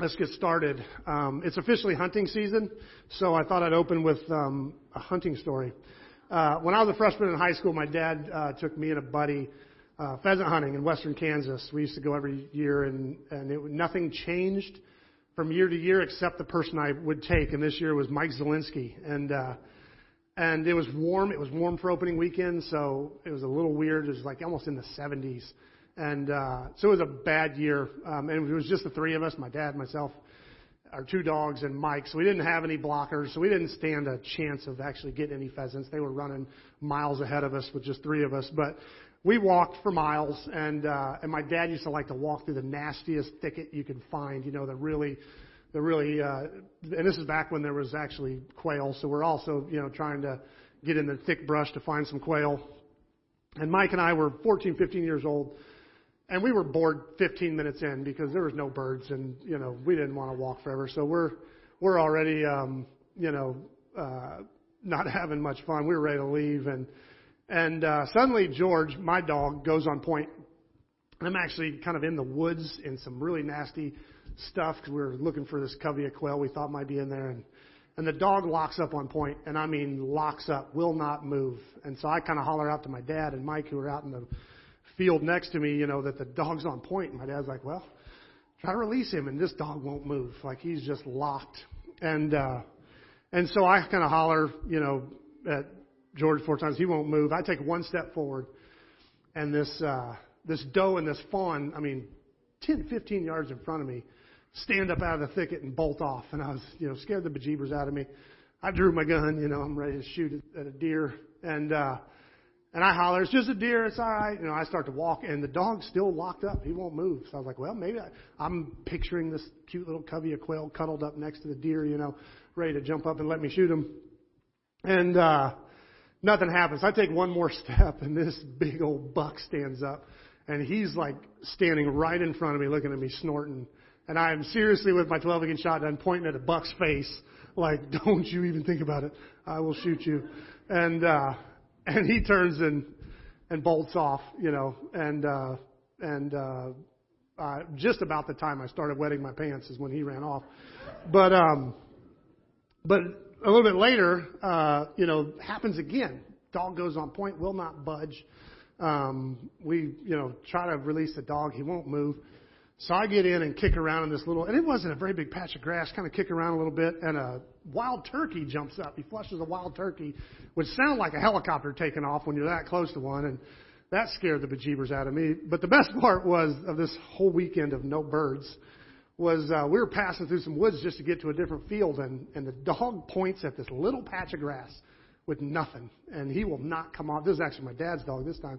let's get started. Um, it's officially hunting season, so I thought I'd open with um, a hunting story. Uh, when I was a freshman in high school, my dad uh, took me and a buddy uh, pheasant hunting in western Kansas. We used to go every year, and and it, nothing changed from year to year except the person I would take. And this year was Mike Zielinski, and uh, and it was warm. It was warm for opening weekend, so it was a little weird. It was like almost in the 70s. And uh, so it was a bad year. Um, and it was just the three of us, my dad, myself, our two dogs, and Mike. So we didn't have any blockers. So we didn't stand a chance of actually getting any pheasants. They were running miles ahead of us with just three of us. But we walked for miles, and uh, and my dad used to like to walk through the nastiest thicket you could find. You know, the really the really uh, and this is back when there was actually quail. So we're also you know trying to get in the thick brush to find some quail. And Mike and I were 14, 15 years old and we were bored 15 minutes in because there was no birds and you know we didn't want to walk forever. So we're we're already um you know uh not having much fun. We were ready to leave and and uh suddenly george my dog goes on point. I'm actually kind of in the woods in some really nasty stuff because we were looking for this covey of quail we thought might be in there. And and the dog locks up on point and i mean locks up will not move. And so i kind of holler out to my dad and mike who were out in the field next to me, you know, that the dog's on point. And my dad's like, well, try to release him. And this dog won't move. Like he's just locked. And, uh, and so I kind of holler, you know, at George four times. He won't move. I take one step forward and this, uh, this doe and this fawn, I mean, 10, 15 yards in front of me, stand up out of the thicket and bolt off. And I was, you know, scared the bejeebers out of me. I drew my gun, you know, I'm ready to shoot at a deer. And, uh, and I holler, it's just a deer, it's all right. You know, I start to walk, and the dog's still locked up. He won't move. So I was like, well, maybe I, I'm picturing this cute little covey of quail cuddled up next to the deer, you know, ready to jump up and let me shoot him. And uh, nothing happens. I take one more step, and this big old buck stands up, and he's like standing right in front of me, looking at me, snorting. And I am seriously with my 12 gauge shotgun pointing at a buck's face, like, don't you even think about it. I will shoot you. And uh, and he turns and and bolts off, you know, and uh, and uh, uh, just about the time I started wetting my pants is when he ran off. But um, but a little bit later, uh, you know, happens again. Dog goes on point, will not budge. Um, we, you know, try to release the dog. He won't move. So I get in and kick around in this little, and it wasn't a very big patch of grass, kind of kick around a little bit, and a wild turkey jumps up. He flushes a wild turkey, which sounded like a helicopter taking off when you're that close to one, and that scared the bejeebers out of me. But the best part was of this whole weekend of no birds was uh, we were passing through some woods just to get to a different field, and, and the dog points at this little patch of grass with nothing, and he will not come off. This is actually my dad's dog this time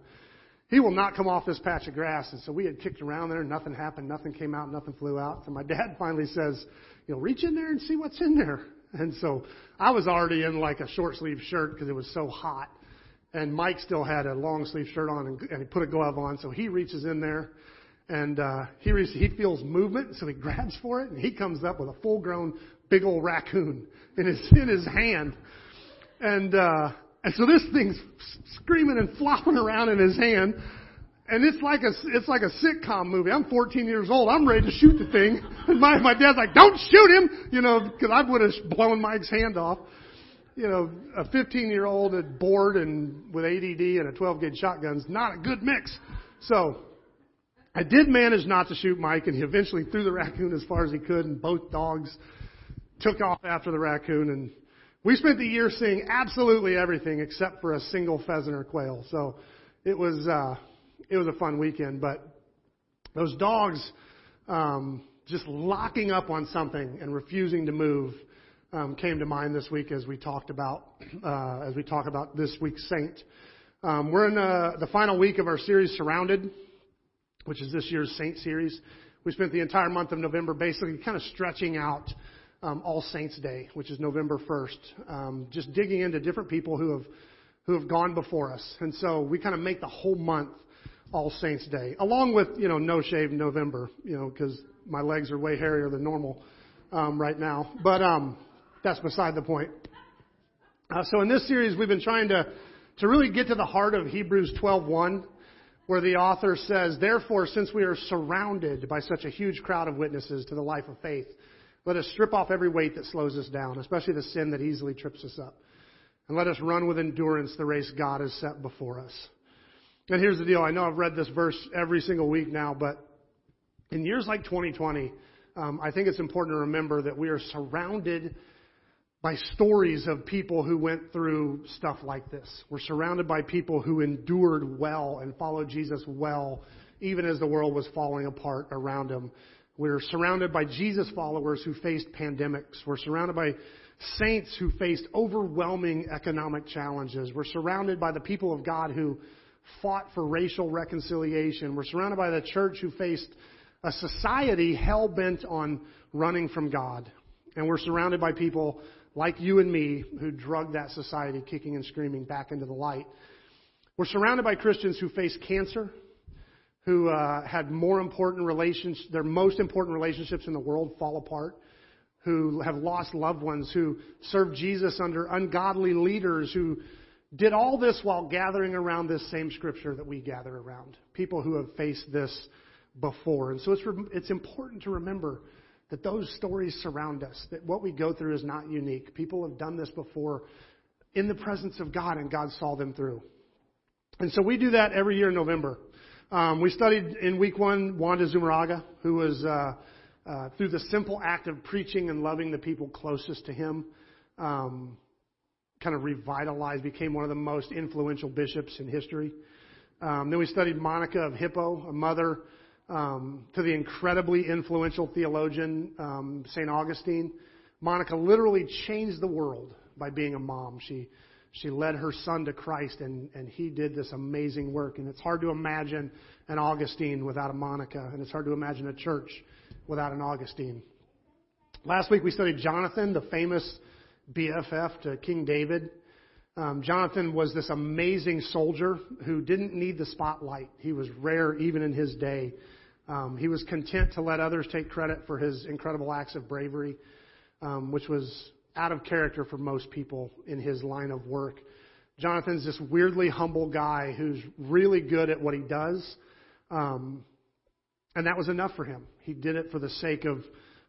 he will not come off this patch of grass. And so we had kicked around there, nothing happened, nothing came out, nothing flew out. So my dad finally says, you know, reach in there and see what's in there. And so I was already in like a short sleeve shirt because it was so hot. And Mike still had a long sleeve shirt on and, and he put a glove on. So he reaches in there and, uh, he, re- he feels movement. So he grabs for it and he comes up with a full grown big old raccoon in his, in his hand. And, uh, and so this thing's screaming and flopping around in his hand. And it's like a, it's like a sitcom movie. I'm 14 years old. I'm ready to shoot the thing. And my, my dad's like, don't shoot him! You know, cause I would have blown Mike's hand off. You know, a 15 year old at bored and with ADD and a 12 gauge shotgun's not a good mix. So, I did manage not to shoot Mike and he eventually threw the raccoon as far as he could and both dogs took off after the raccoon and we spent the year seeing absolutely everything except for a single pheasant or quail. So it was uh, it was a fun weekend. But those dogs um, just locking up on something and refusing to move um, came to mind this week as we talked about uh, as we talk about this week's saint. Um, we're in uh, the final week of our series, Surrounded, which is this year's Saint series. We spent the entire month of November basically kind of stretching out um, All Saints Day, which is November 1st, um, just digging into different people who have who have gone before us, and so we kind of make the whole month All Saints Day, along with you know No Shave November, you know, because my legs are way hairier than normal um, right now, but um, that's beside the point. Uh, so in this series, we've been trying to to really get to the heart of Hebrews 12:1 where the author says, Therefore, since we are surrounded by such a huge crowd of witnesses to the life of faith, let us strip off every weight that slows us down, especially the sin that easily trips us up. And let us run with endurance the race God has set before us. And here's the deal. I know I've read this verse every single week now, but in years like 2020, um, I think it's important to remember that we are surrounded by stories of people who went through stuff like this. We're surrounded by people who endured well and followed Jesus well, even as the world was falling apart around them. We're surrounded by Jesus followers who faced pandemics. We're surrounded by saints who faced overwhelming economic challenges. We're surrounded by the people of God who fought for racial reconciliation. We're surrounded by the church who faced a society hell bent on running from God. And we're surrounded by people like you and me who drug that society kicking and screaming back into the light. We're surrounded by Christians who face cancer, who uh, had more important relations, their most important relationships in the world fall apart, who have lost loved ones, who serve Jesus under ungodly leaders, who did all this while gathering around this same scripture that we gather around. People who have faced this before. And so it's, it's important to remember that those stories surround us, that what we go through is not unique. People have done this before in the presence of God, and God saw them through. And so we do that every year in November. Um, we studied in week one Juan de Zumárraga, who was, uh, uh, through the simple act of preaching and loving the people closest to him, um, kind of revitalized, became one of the most influential bishops in history. Um, then we studied Monica of Hippo, a mother um, to the incredibly influential theologian um, St. Augustine. Monica literally changed the world by being a mom. She she led her son to Christ, and and he did this amazing work. And it's hard to imagine an Augustine without a Monica, and it's hard to imagine a church without an Augustine. Last week we studied Jonathan, the famous BFF to King David. Um, Jonathan was this amazing soldier who didn't need the spotlight. He was rare even in his day. Um, he was content to let others take credit for his incredible acts of bravery, um, which was out of character for most people in his line of work. Jonathan's this weirdly humble guy who's really good at what he does, um, and that was enough for him. He did it for the sake of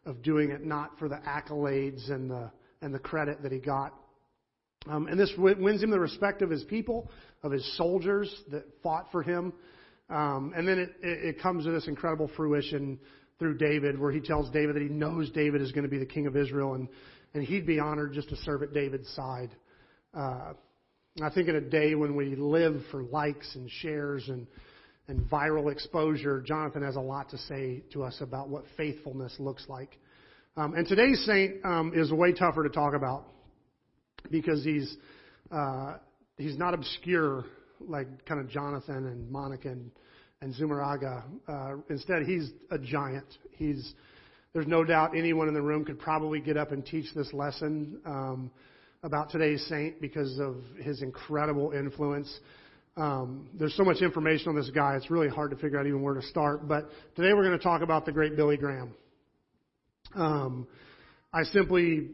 of doing it, not for the accolades and the and the credit that he got. Um, and this wins him the respect of his people, of his soldiers that fought for him. Um, and then it, it, it comes to this incredible fruition through David, where he tells David that he knows David is going to be the king of Israel, and, and he'd be honored just to serve at David's side. Uh, I think in a day when we live for likes and shares and and viral exposure, Jonathan has a lot to say to us about what faithfulness looks like. Um, and today's saint um, is way tougher to talk about because he's uh, he's not obscure like kind of Jonathan and Monica and, and Zumárraga. Uh, instead, he's a giant. He's there's no doubt anyone in the room could probably get up and teach this lesson um, about today's saint because of his incredible influence. Um, there's so much information on this guy; it's really hard to figure out even where to start. But today we're going to talk about the great Billy Graham. Um, I simply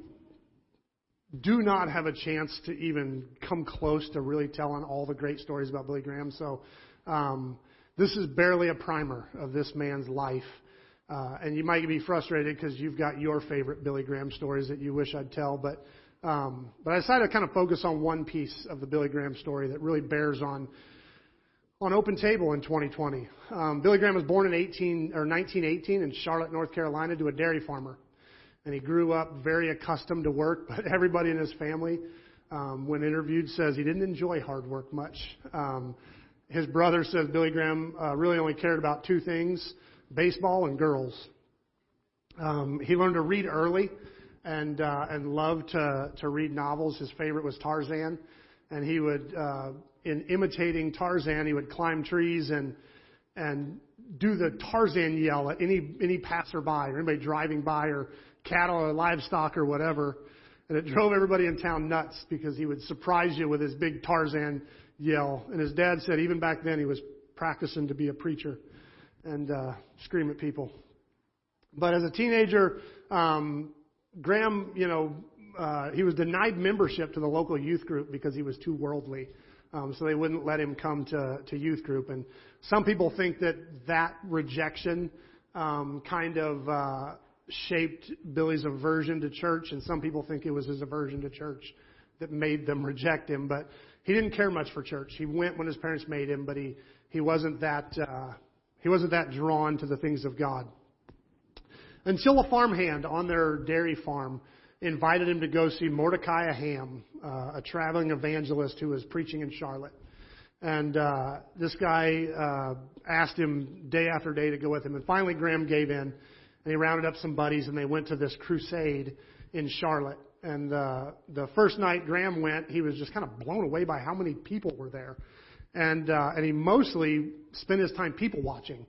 do not have a chance to even come close to really telling all the great stories about Billy Graham. So um, this is barely a primer of this man's life. Uh, and you might be frustrated because you've got your favorite Billy Graham stories that you wish I'd tell, but um, but I decided to kind of focus on one piece of the Billy Graham story that really bears on on Open Table in 2020. Um, Billy Graham was born in 18 or 1918 in Charlotte, North Carolina, to a dairy farmer and he grew up very accustomed to work. But everybody in his family, um, when interviewed, says he didn't enjoy hard work much. Um, his brother says Billy Graham uh, really only cared about two things: baseball and girls. Um, he learned to read early, and uh, and loved to to read novels. His favorite was Tarzan, and he would, uh, in imitating Tarzan, he would climb trees and and do the Tarzan yell at any any passerby or anybody driving by or cattle or livestock or whatever. And it drove everybody in town nuts because he would surprise you with his big Tarzan yell. And his dad said even back then he was practicing to be a preacher and uh, scream at people. But as a teenager, um, Graham, you know, uh, he was denied membership to the local youth group because he was too worldly. Um, so they wouldn't let him come to, to youth group. And some people think that that rejection um, kind of uh, shaped Billy's aversion to church, and some people think it was his aversion to church that made them reject him. But he didn't care much for church. He went when his parents made him, but he he wasn't that uh, he wasn't that drawn to the things of God. Until a farmhand on their dairy farm invited him to go see Mordecai Ham, uh, a traveling evangelist who was preaching in Charlotte. And uh, this guy uh, asked him day after day to go with him. And finally, Graham gave in, and he rounded up some buddies, and they went to this crusade in Charlotte. And uh, the first night Graham went, he was just kind of blown away by how many people were there. And uh, and he mostly spent his time people watching.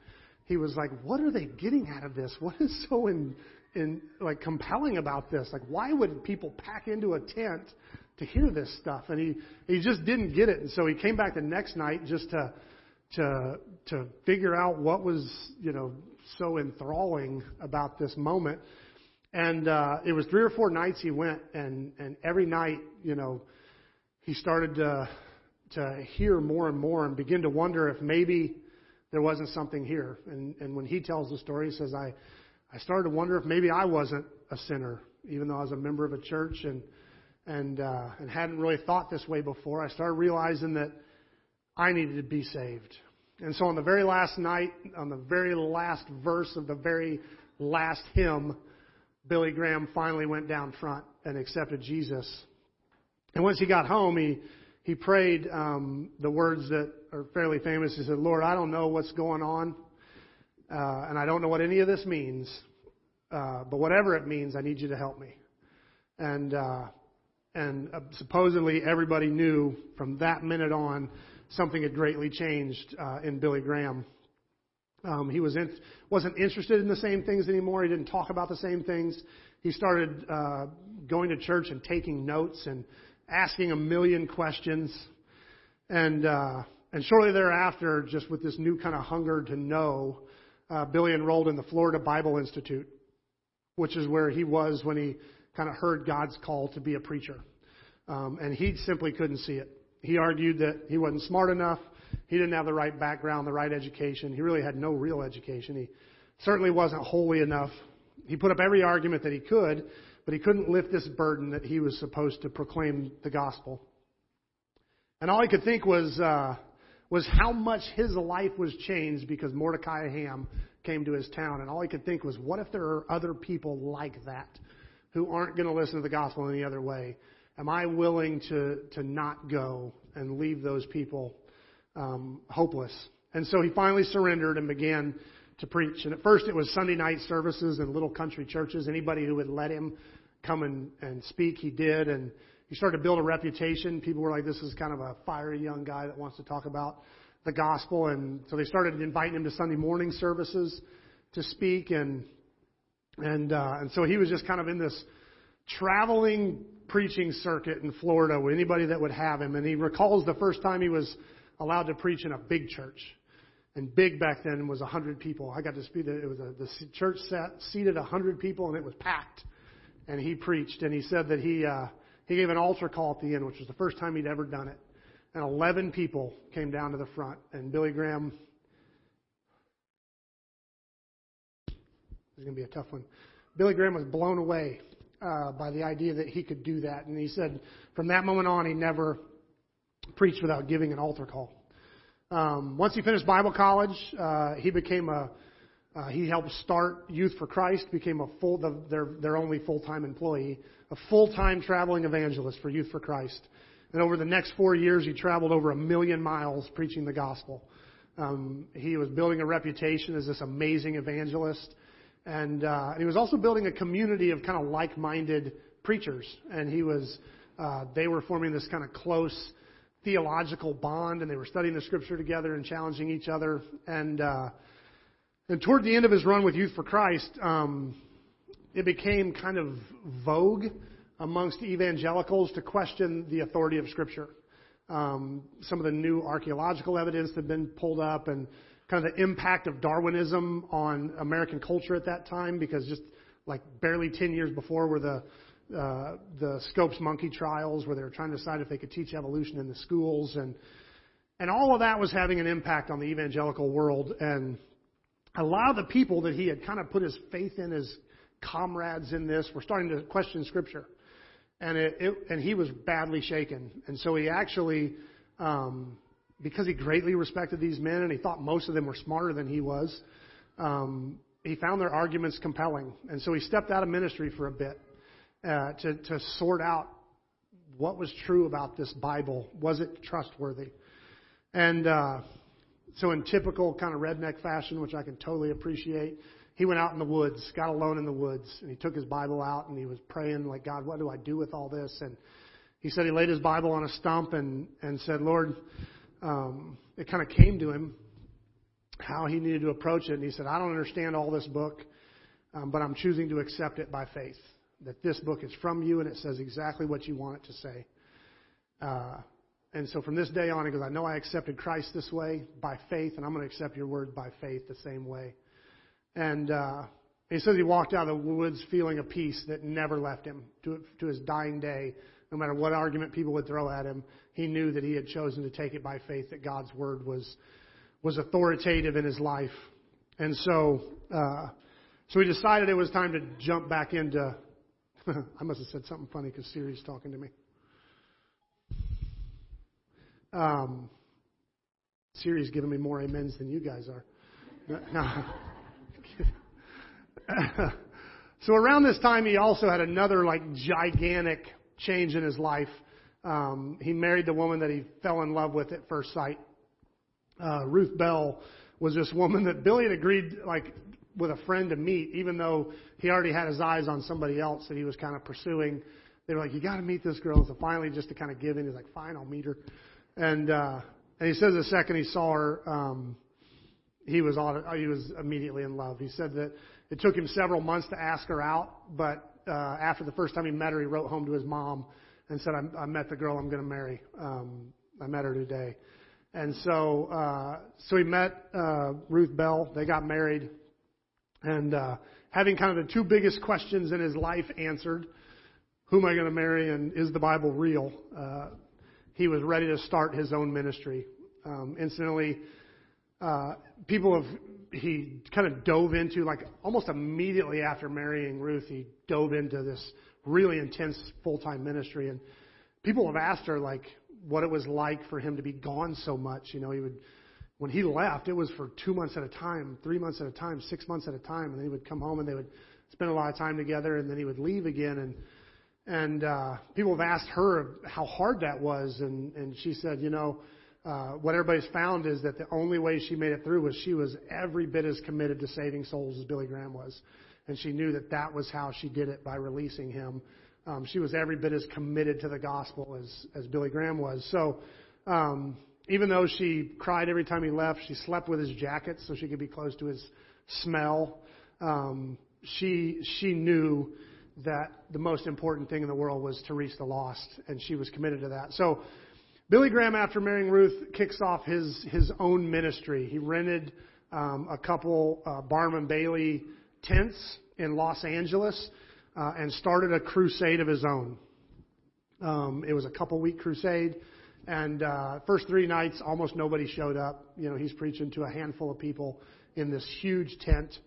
He was like, "What are they getting out of this? What is so in in like compelling about this? Like, why would people pack into a tent to hear this stuff?" And he he just didn't get it. And so he came back the next night just to to to figure out what was you know so enthralling about this moment. And uh, it was three or four nights he went, and and every night, you know, he started to to hear more and more and begin to wonder if maybe there wasn't something here. And and when he tells the story, he says, I I started to wonder if maybe I wasn't a sinner, even though I was a member of a church and and uh, and hadn't really thought this way before. I started realizing that I needed to be saved. And so on the very last night, on the very last verse of the very last hymn, Billy Graham finally went down front and accepted Jesus. And once he got home, he he prayed um, the words that are fairly famous. He said, "Lord, I don't know what's going on, uh, and I don't know what any of this means, uh, but whatever it means, I need you to help me." And uh, and uh, supposedly everybody knew from that minute on something had greatly changed uh, in Billy Graham. Um, he was in, wasn't interested in the same things anymore. He didn't talk about the same things. He started uh, going to church and taking notes and asking a million questions. And uh, and shortly thereafter, just with this new kind of hunger to know, uh, Billy enrolled in the Florida Bible Institute, which is where he was when he kind of heard God's call to be a preacher. Um, and he simply couldn't see it. He argued that he wasn't smart enough. He didn't have the right background, the right education. He really had no real education. He certainly wasn't holy enough. He put up every argument that he could, but he couldn't lift this burden that he was supposed to proclaim the gospel. And all he could think was uh, was how much his life was changed because Mordecai Ham came to his town. And all he could think was, what if there are other people like that who aren't going to listen to the gospel any other way? Am I willing to to not go and leave those people um, hopeless? And so he finally surrendered and began to preach. And at first it was Sunday night services in little country churches. Anybody who would let him come and, and speak, he did. And he started to build a reputation. People were like, this is kind of a fiery young guy that wants to talk about the gospel. And so they started inviting him to Sunday morning services to speak. And, and, uh, and so he was just kind of in this traveling preaching circuit in Florida with anybody that would have him. And he recalls the first time he was allowed to preach in a big church. And big back then was a hundred people. I got to speak. It was a, the church sat, seated a hundred people, and it was packed. And he preached, and he said that he uh, he gave an altar call at the end, which was the first time he'd ever done it. And 11 people came down to the front, and Billy Graham. This is going to be a tough one. Billy Graham was blown away uh, by the idea that he could do that, and he said from that moment on he never preached without giving an altar call. Um, once he finished Bible college, uh, he became a uh, he helped start Youth for Christ, became a full the, their their only full time employee, a full time traveling evangelist for Youth for Christ. And over the next four years, he traveled over a million miles preaching the gospel. Um, he was building a reputation as this amazing evangelist, and, uh, and he was also building a community of kind of like minded preachers. And he was uh, they were forming this kind of close theological bond, and they were studying the scripture together and challenging each other. And uh, and toward the end of his run with Youth for Christ, um, it became kind of vogue amongst evangelicals to question the authority of Scripture. Um, some of the new archaeological evidence had been pulled up, and kind of the impact of Darwinism on American culture at that time, because just like barely 10 years before were the uh, the Scopes monkey trials, where they were trying to decide if they could teach evolution in the schools, and and all of that was having an impact on the evangelical world. And a lot of the people that he had kind of put his faith in as comrades in this were starting to question Scripture, and it, it and he was badly shaken. And so he actually, um, because he greatly respected these men and he thought most of them were smarter than he was, um, he found their arguments compelling, and so he stepped out of ministry for a bit uh, to to sort out what was true about this Bible. Was it trustworthy? And uh, so, in typical kind of redneck fashion, which I can totally appreciate, he went out in the woods, got alone in the woods, and he took his Bible out and he was praying, like, God, what do I do with all this? And he said he laid his Bible on a stump and, and said, Lord, um, it kind of came to him how he needed to approach it. And he said, I don't understand all this book, um, but I'm choosing to accept it by faith. That this book is from you and it says exactly what you want it to say. Uh, and so from this day on, he goes, I know I accepted Christ this way by faith, and I'm going to accept your word by faith the same way. And uh, he says he walked out of the woods feeling a peace that never left him to, to his dying day. No matter what argument people would throw at him, he knew that he had chosen to take it by faith, that God's word was, was authoritative in his life. And so, uh, so he decided it was time to jump back into. I must have said something funny because Siri's talking to me. Um, Siri's giving me more amens than you guys are. So around this time, he also had another like gigantic change in his life. Um, he married the woman that he fell in love with at first sight. Uh, Ruth Bell was this woman that Billy had agreed like with a friend to meet, even though he already had his eyes on somebody else that he was kind of pursuing. They were like, "You got to meet this girl." So finally, just to kind of give in, he's like, "Fine, I'll meet her." And uh, and he says the second he saw her, um, he was on, he was immediately in love. He said that it took him several months to ask her out, but uh, after the first time he met her, he wrote home to his mom and said, "I, I met the girl I'm going to marry. Um, I met her today." And so, uh, so he met uh, Ruth Bell. They got married, and uh, having kind of the two biggest questions in his life answered: Who am I going to marry, and is the Bible real? Uh, he was ready to start his own ministry. Um, incidentally, uh, people have he kind of dove into like almost immediately after marrying Ruth, he dove into this really intense full time ministry, and people have asked her like what it was like for him to be gone so much. You know, he would when he left, it was for two months at a time, three months at a time, six months at a time, and then he would come home and they would spend a lot of time together, and then he would leave again. And and uh, people have asked her how hard that was, and, and she said, you know, uh, what everybody's found is that the only way she made it through was she was every bit as committed to saving souls as Billy Graham was. And she knew that that was how she did it by releasing him. Um, she was every bit as committed to the gospel as, as Billy Graham was. So, um, even though she cried every time he left, she slept with his jacket so she could be close to his smell. Um, she, she knew that the most important thing in the world was to reach the lost, and she was committed to that. So, Billy Graham, after marrying Ruth, kicks off his his own ministry. He rented um, a couple uh, Barnum Bailey tents in Los Angeles uh, and started a crusade of his own. Um, it was a couple week crusade, and uh, first three nights, almost nobody showed up. You know, he's preaching to a handful of people in this huge tent.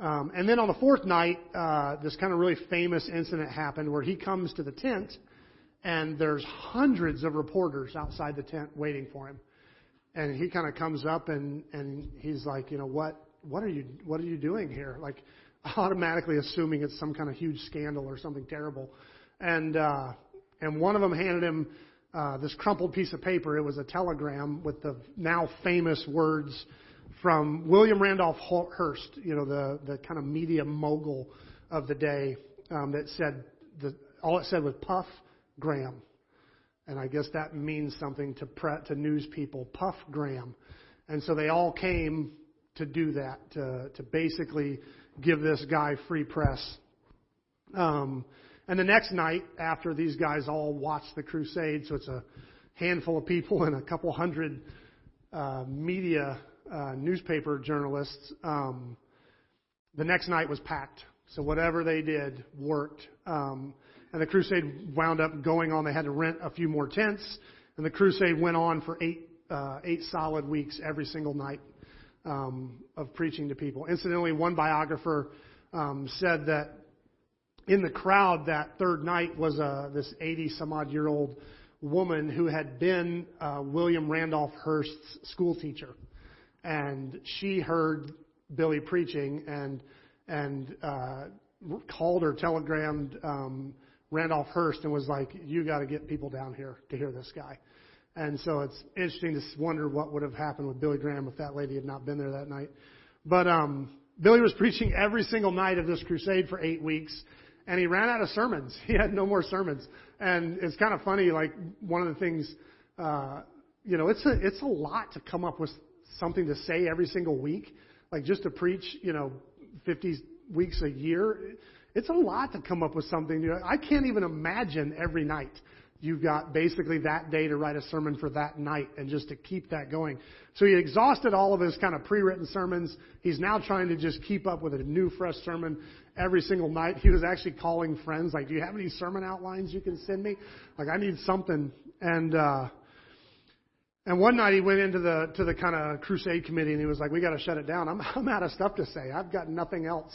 Um, and then on the fourth night, uh, this kind of really famous incident happened where he comes to the tent, and there's hundreds of reporters outside the tent waiting for him. And he kind of comes up and and he's like, you know, what what are you what are you doing here? Like automatically assuming it's some kind of huge scandal or something terrible. And uh, and one of them handed him uh, this crumpled piece of paper. It was a telegram with the now famous words from William Randolph Hearst, you know, the, the kind of media mogul of the day, um, that said, the, all it said was Puff Graham. And I guess that means something to, pre- to news people, Puff Graham. And so they all came to do that, to, to basically give this guy free press. Um, and the next night, after these guys all watched the crusade, so it's a handful of people and a couple hundred uh, media uh, newspaper journalists, um, the next night was packed. So whatever they did worked. Um, and the crusade wound up going on. They had to rent a few more tents, and the crusade went on for eight uh, eight solid weeks every single night um, of preaching to people. Incidentally, one biographer um, said that in the crowd that third night was uh, this 80 some odd year old woman who had been uh, William Randolph Hearst's school teacher, and she heard Billy preaching and and uh, called or telegrammed um, Randolph Hearst and was like, "You got to get people down here to hear this guy." And so it's interesting to wonder what would have happened with Billy Graham if that lady had not been there that night. But um, Billy was preaching every single night of this crusade for eight weeks, and he ran out of sermons. He had no more sermons, and it's kind of funny. Like one of the things, uh, you know, it's a it's a lot to come up with something to say every single week. Like just to preach, you know, 50 weeks a year. It's a lot to come up with something. You know, I can't even imagine every night you've got basically that day to write a sermon for that night and just to keep that going. So he exhausted all of his kind of pre-written sermons. He's now trying to just keep up with a new fresh sermon every single night. He was actually calling friends like, "Do you have any sermon outlines you can send me? Like I need something." And uh and one night he went into the to the kind of crusade committee and he was like, "We got to shut it down. I'm I'm out of stuff to say. I've got nothing else."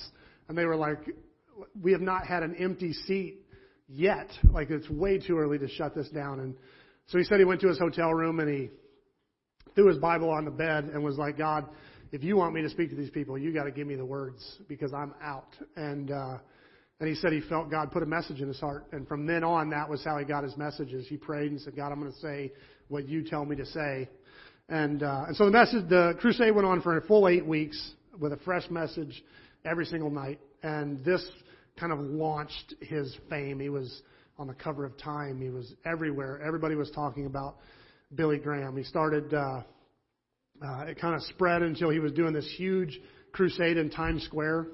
And they were like, "We have not had an empty seat yet. Like it's way too early to shut this down. And so he said he went to his hotel room and he threw his Bible on the bed and was like, God, if you want me to speak to these people, you got to give me the words because I'm out. And, uh, and he said he felt God put a message in his heart. And from then on, that was how he got his messages. He prayed and said, God, I'm going to say what you tell me to say. And, uh, and so the message, the crusade went on for a full eight weeks with a fresh message every single night. And this kind of launched his fame. He was on the cover of Time. He was everywhere. Everybody was talking about Billy Graham. He started, uh, uh, it kind of spread until he was doing this huge crusade in Times Square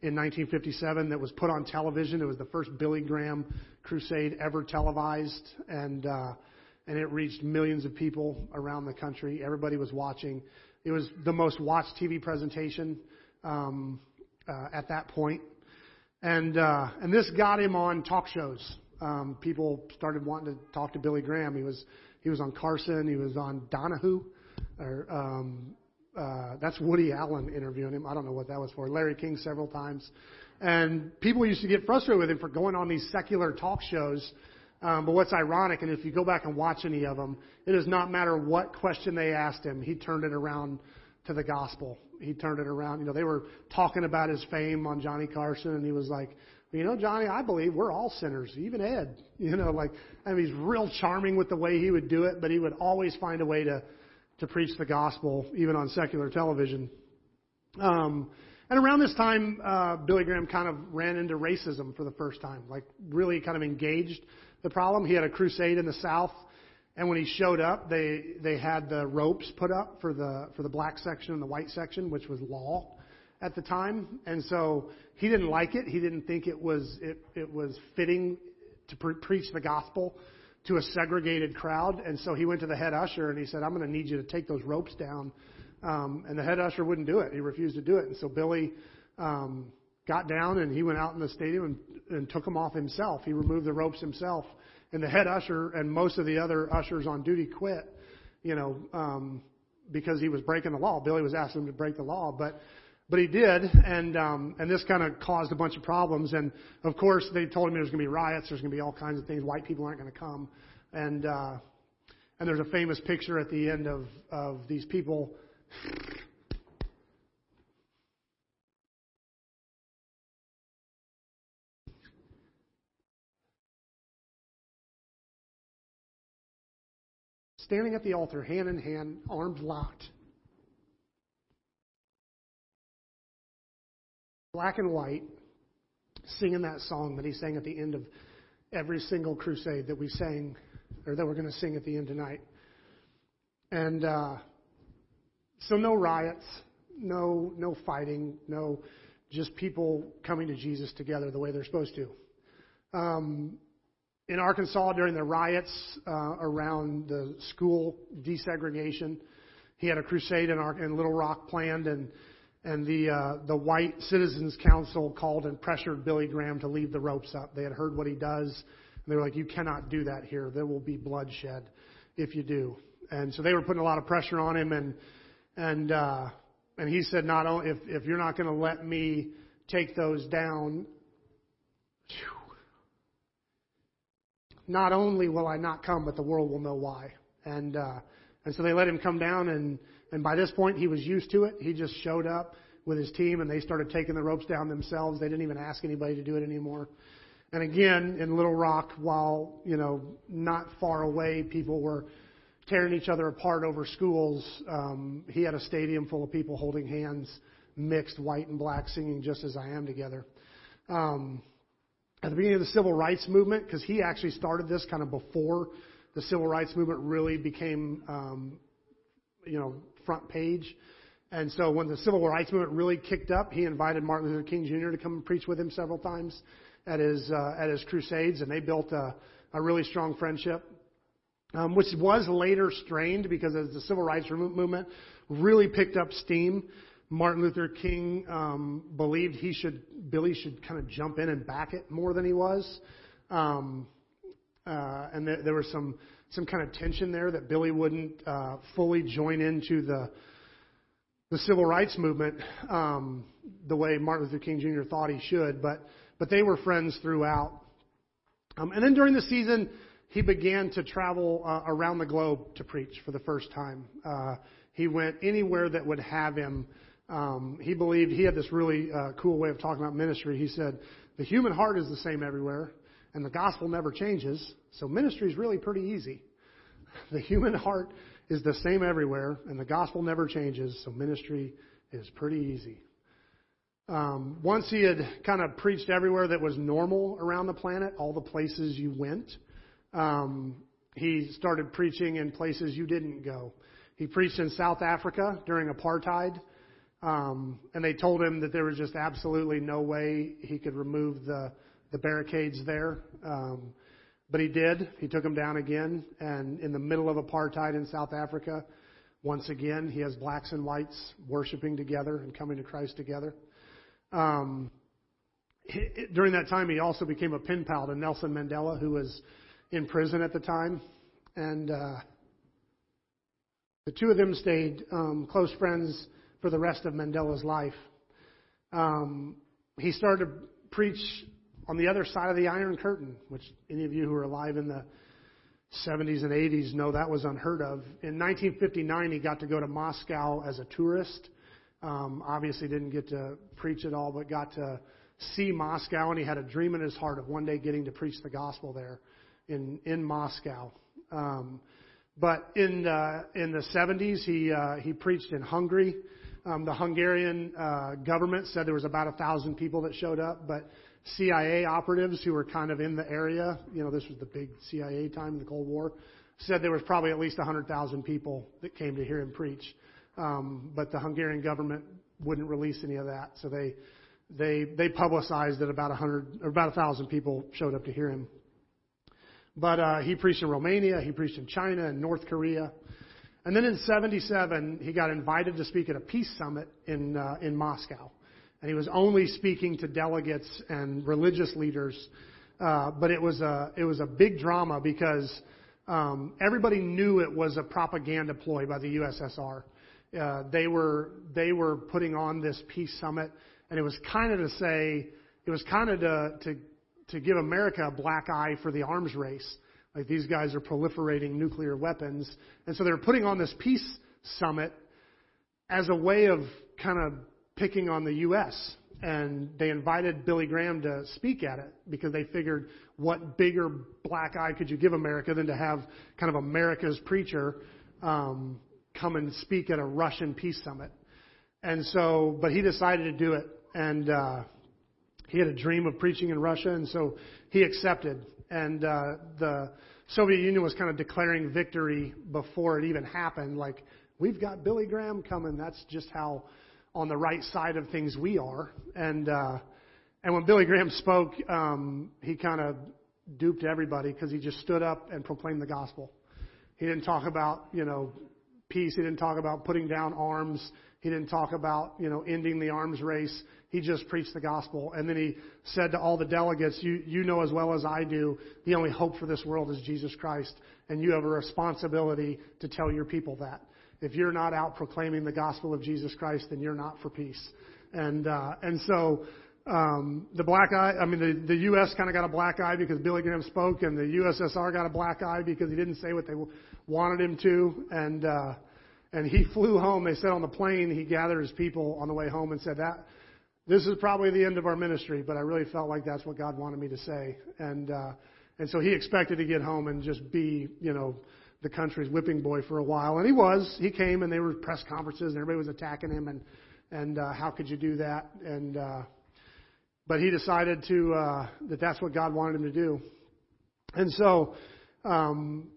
in 1957 that was put on television. It was the first Billy Graham crusade ever televised, and uh, and it reached millions of people around the country. Everybody was watching. It was the most watched TV presentation um, uh, at that point. And uh, and this got him on talk shows. Um, people started wanting to talk to Billy Graham. He was he was on Carson. He was on Donahue. Or um, uh, that's Woody Allen interviewing him. I don't know what that was for. Larry King several times. And people used to get frustrated with him for going on these secular talk shows. Um, but what's ironic, and if you go back and watch any of them, it does not matter what question they asked him, he turned it around to the gospel he turned it around. You know, they were talking about his fame on Johnny Carson, and he was like, you know, Johnny, I believe we're all sinners, even Ed. You know, like, I mean, he's real charming with the way he would do it, but he would always find a way to to preach the gospel, even on secular television. Um, and around this time, uh, Billy Graham kind of ran into racism for the first time, like really kind of engaged the problem. He had a crusade in the South and when he showed up, they they had the ropes put up for the for the black section and the white section, which was law at the time. And so he didn't like it. He didn't think it was it it was fitting to pre- preach the gospel to a segregated crowd. And so he went to the head usher and he said, "I'm going to need you to take those ropes down." Um, and the head usher wouldn't do it. He refused to do it. And so Billy um, got down and he went out in the stadium and, and took them off himself. He removed the ropes himself and the head usher and most of the other ushers on duty quit, you know, um, because he was breaking the law. Billy was asking him to break the law, but but he did, and um, and this kind of caused a bunch of problems. And of course, they told him there's going to be riots, there's going to be all kinds of things. White people aren't going to come, and uh, and there's a famous picture at the end of of these people standing at the altar, hand in hand, arms locked. Black and white, singing that song that he sang at the end of every single crusade that we sang, or that we're going to sing at the end tonight. And uh, so, no riots, no no fighting, no just people coming to Jesus together the way they're supposed to. Um, in Arkansas during the riots uh, around the school desegregation. He had a crusade in, in Little Rock planned, and and the uh, the White Citizens Council called and pressured Billy Graham to leave the ropes up. They had heard what he does, and they were like, "You cannot do that here. There will be bloodshed if you do." And so they were putting a lot of pressure on him, and and uh, and he said, "Not only if if you're not going to let me take those down." Not only will I not come, but the world will know why. And uh, and so they let him come down, and and by this point he was used to it. He just showed up with his team, and they started taking the ropes down themselves. They didn't even ask anybody to do it anymore. And again, in Little Rock, while you know not far away, people were tearing each other apart over schools. Um, he had a stadium full of people holding hands, mixed white and black, singing "Just as I Am" together. Um, at the beginning of the civil rights movement, because he actually started this kind of before the civil rights movement really became, um, you know, front page. And so when the civil rights movement really kicked up, he invited Martin Luther King Jr. to come and preach with him several times at his uh, at his crusades, and they built a, a really strong friendship, um, which was later strained because as the civil rights movement really picked up steam, Martin Luther King um, believed he should Billy should kind of jump in and back it more than he was. Um, uh, and there, there was some some kind of tension there that Billy wouldn't uh, fully join into the the civil rights movement um, the way Martin Luther King Jr. thought he should, but but they were friends throughout. Um, and then during the season, he began to travel uh, around the globe to preach for the first time. Uh, he went anywhere that would have him. Um, he believed he had this really uh, cool way of talking about ministry. He said, "The human heart is the same everywhere and the gospel never changes. So ministry is really pretty easy. The human heart is the same everywhere, and the gospel never changes. So ministry is pretty easy. Um, once he had kind of preached everywhere that was normal around the planet, all the places you went, um, he started preaching in places you didn't go. He preached in South Africa during apartheid, um, and they told him that there was just absolutely no way he could remove the the barricades there. Um, but he did. He took them down again. And in the middle of apartheid in South Africa, once again, he has blacks and whites worshiping together and coming to Christ together. Um, he, during that time, he also became a pen pal to Nelson Mandela, who was in prison at the time. And uh, the two of them stayed um, close friends for the rest of Mandela's life. Um, he started to preach on the other side of the Iron Curtain, which any of you who are alive in the 70s and 80s know that was unheard of. In 1959, he got to go to Moscow as a tourist. Um, obviously, didn't get to preach at all, but got to see Moscow, and he had a dream in his heart of one day getting to preach the gospel there in in Moscow. Um, but in uh, in the 70s, he uh, he preached in Hungary. Um, the Hungarian uh, government said there was about a thousand people that showed up, but CIA operatives who were kind of in the area, you know, this was the big CIA time in the Cold War, said there was probably at least 100,000 people that came to hear him preach. Um, but the Hungarian government wouldn't release any of that, so they they they publicized that about a 100 or about 1,000 people showed up to hear him. But uh, he preached in Romania, he preached in China and North Korea, and then in '77 he got invited to speak at a peace summit in uh, in Moscow and he was only speaking to delegates and religious leaders. Uh, but it was a it was a big drama because um, everybody knew it was a propaganda ploy by the USSR. Uh, they were they were putting on this peace summit, and it was kind of to say it was kind of to to to give America a black eye for the arms race. Like these guys are proliferating nuclear weapons, and so they were putting on this peace summit as a way of kind of picking on the U.S. And they invited Billy Graham to speak at it because they figured what bigger black eye could you give America than to have kind of America's preacher um, come and speak at a Russian peace summit. And so, but he decided to do it. And uh, he had a dream of preaching in Russia, and so he accepted. And uh, the Soviet Union was kind of declaring victory before it even happened. Like, we've got Billy Graham coming. That's just how on the right side of things we are. And uh, and when Billy Graham spoke, um, he kind of duped everybody because he just stood up and proclaimed the gospel. He didn't talk about you know peace. He didn't talk about putting down arms. He didn't talk about, you know, ending the arms race. He just preached the gospel. And then he said to all the delegates, you, you know as well as I do, the only hope for this world is Jesus Christ. And you have a responsibility to tell your people that. If you're not out proclaiming the gospel of Jesus Christ, then you're not for peace. And, uh, and so, um, the black eye, I mean, the, the U.S. kind of got a black eye because Billy Graham spoke, and the USSR got a black eye because he didn't say what they wanted him to. And, uh, and he flew home. They said on the plane, he gathered his people on the way home and said that, this is probably the end of our ministry, but I really felt like that's what God wanted me to say. And, uh, and so he expected to get home and just be, you know, the country's whipping boy for a while. And he was. He came and they were press conferences and everybody was attacking him and, and, uh, how could you do that? And, uh, but he decided to, uh, that that's what God wanted him to do. And so, um,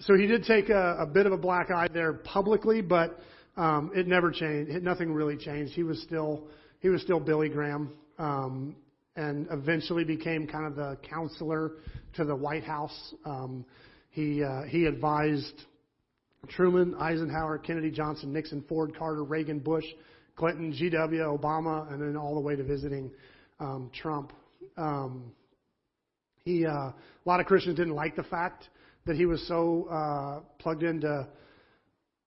so he did take a, a bit of a black eye there publicly, but, um, it never changed. It, nothing really changed. He was still, he was still Billy Graham, um, and eventually became kind of the counselor to the White House. Um, he uh, he advised Truman, Eisenhower, Kennedy, Johnson, Nixon, Ford, Carter, Reagan, Bush, Clinton, G.W., Obama, and then all the way to visiting um, Trump. Um, he uh, a lot of Christians didn't like the fact that he was so uh, plugged into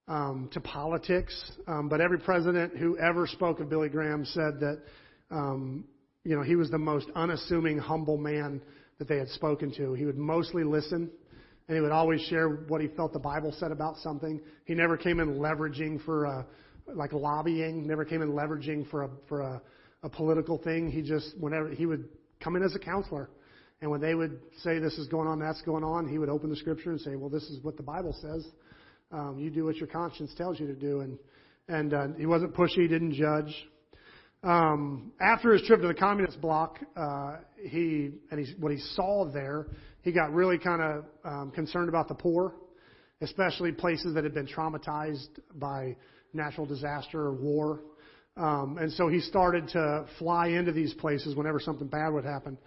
um, to politics. Um, but every president who ever spoke of Billy Graham said that, um, you know, he was the most unassuming, humble man that they had spoken to. He would mostly listen, and he would always share what he felt the Bible said about something. He never came in leveraging for a, like lobbying. Never came in leveraging for a for a, a political thing. He just whenever he would come in as a counselor. And when they would say this is going on, that's going on, he would open the scripture and say, well, this is what the Bible says. Um, you do what your conscience tells you to do, and and uh, he wasn't pushy, he didn't judge. Um, after his trip to the communist bloc, uh, he and he, what he saw there, he got really kind of um, concerned about the poor, especially places that had been traumatized by natural disaster or war. Um, and so he started to fly into these places whenever something bad would happen.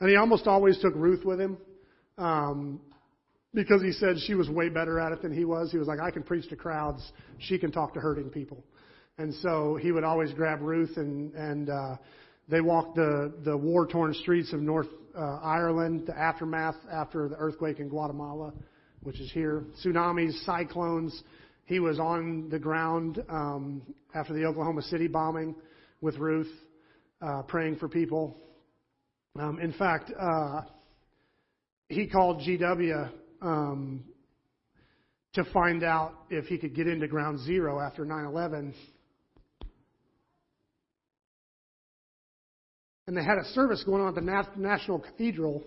And he almost always took Ruth with him. Um, because he said she was way better at it than he was. He was like, I can preach to crowds. She can talk to hurting people. And so he would always grab Ruth and, and, uh, they walked the, the war torn streets of North, uh, Ireland, the aftermath after the earthquake in Guatemala, which is here, tsunamis, cyclones. He was on the ground, um, after the Oklahoma City bombing with Ruth, uh, praying for people. Um, in fact, uh, he called GW um, to find out if he could get into ground zero after 9 11. And they had a service going on at the National Cathedral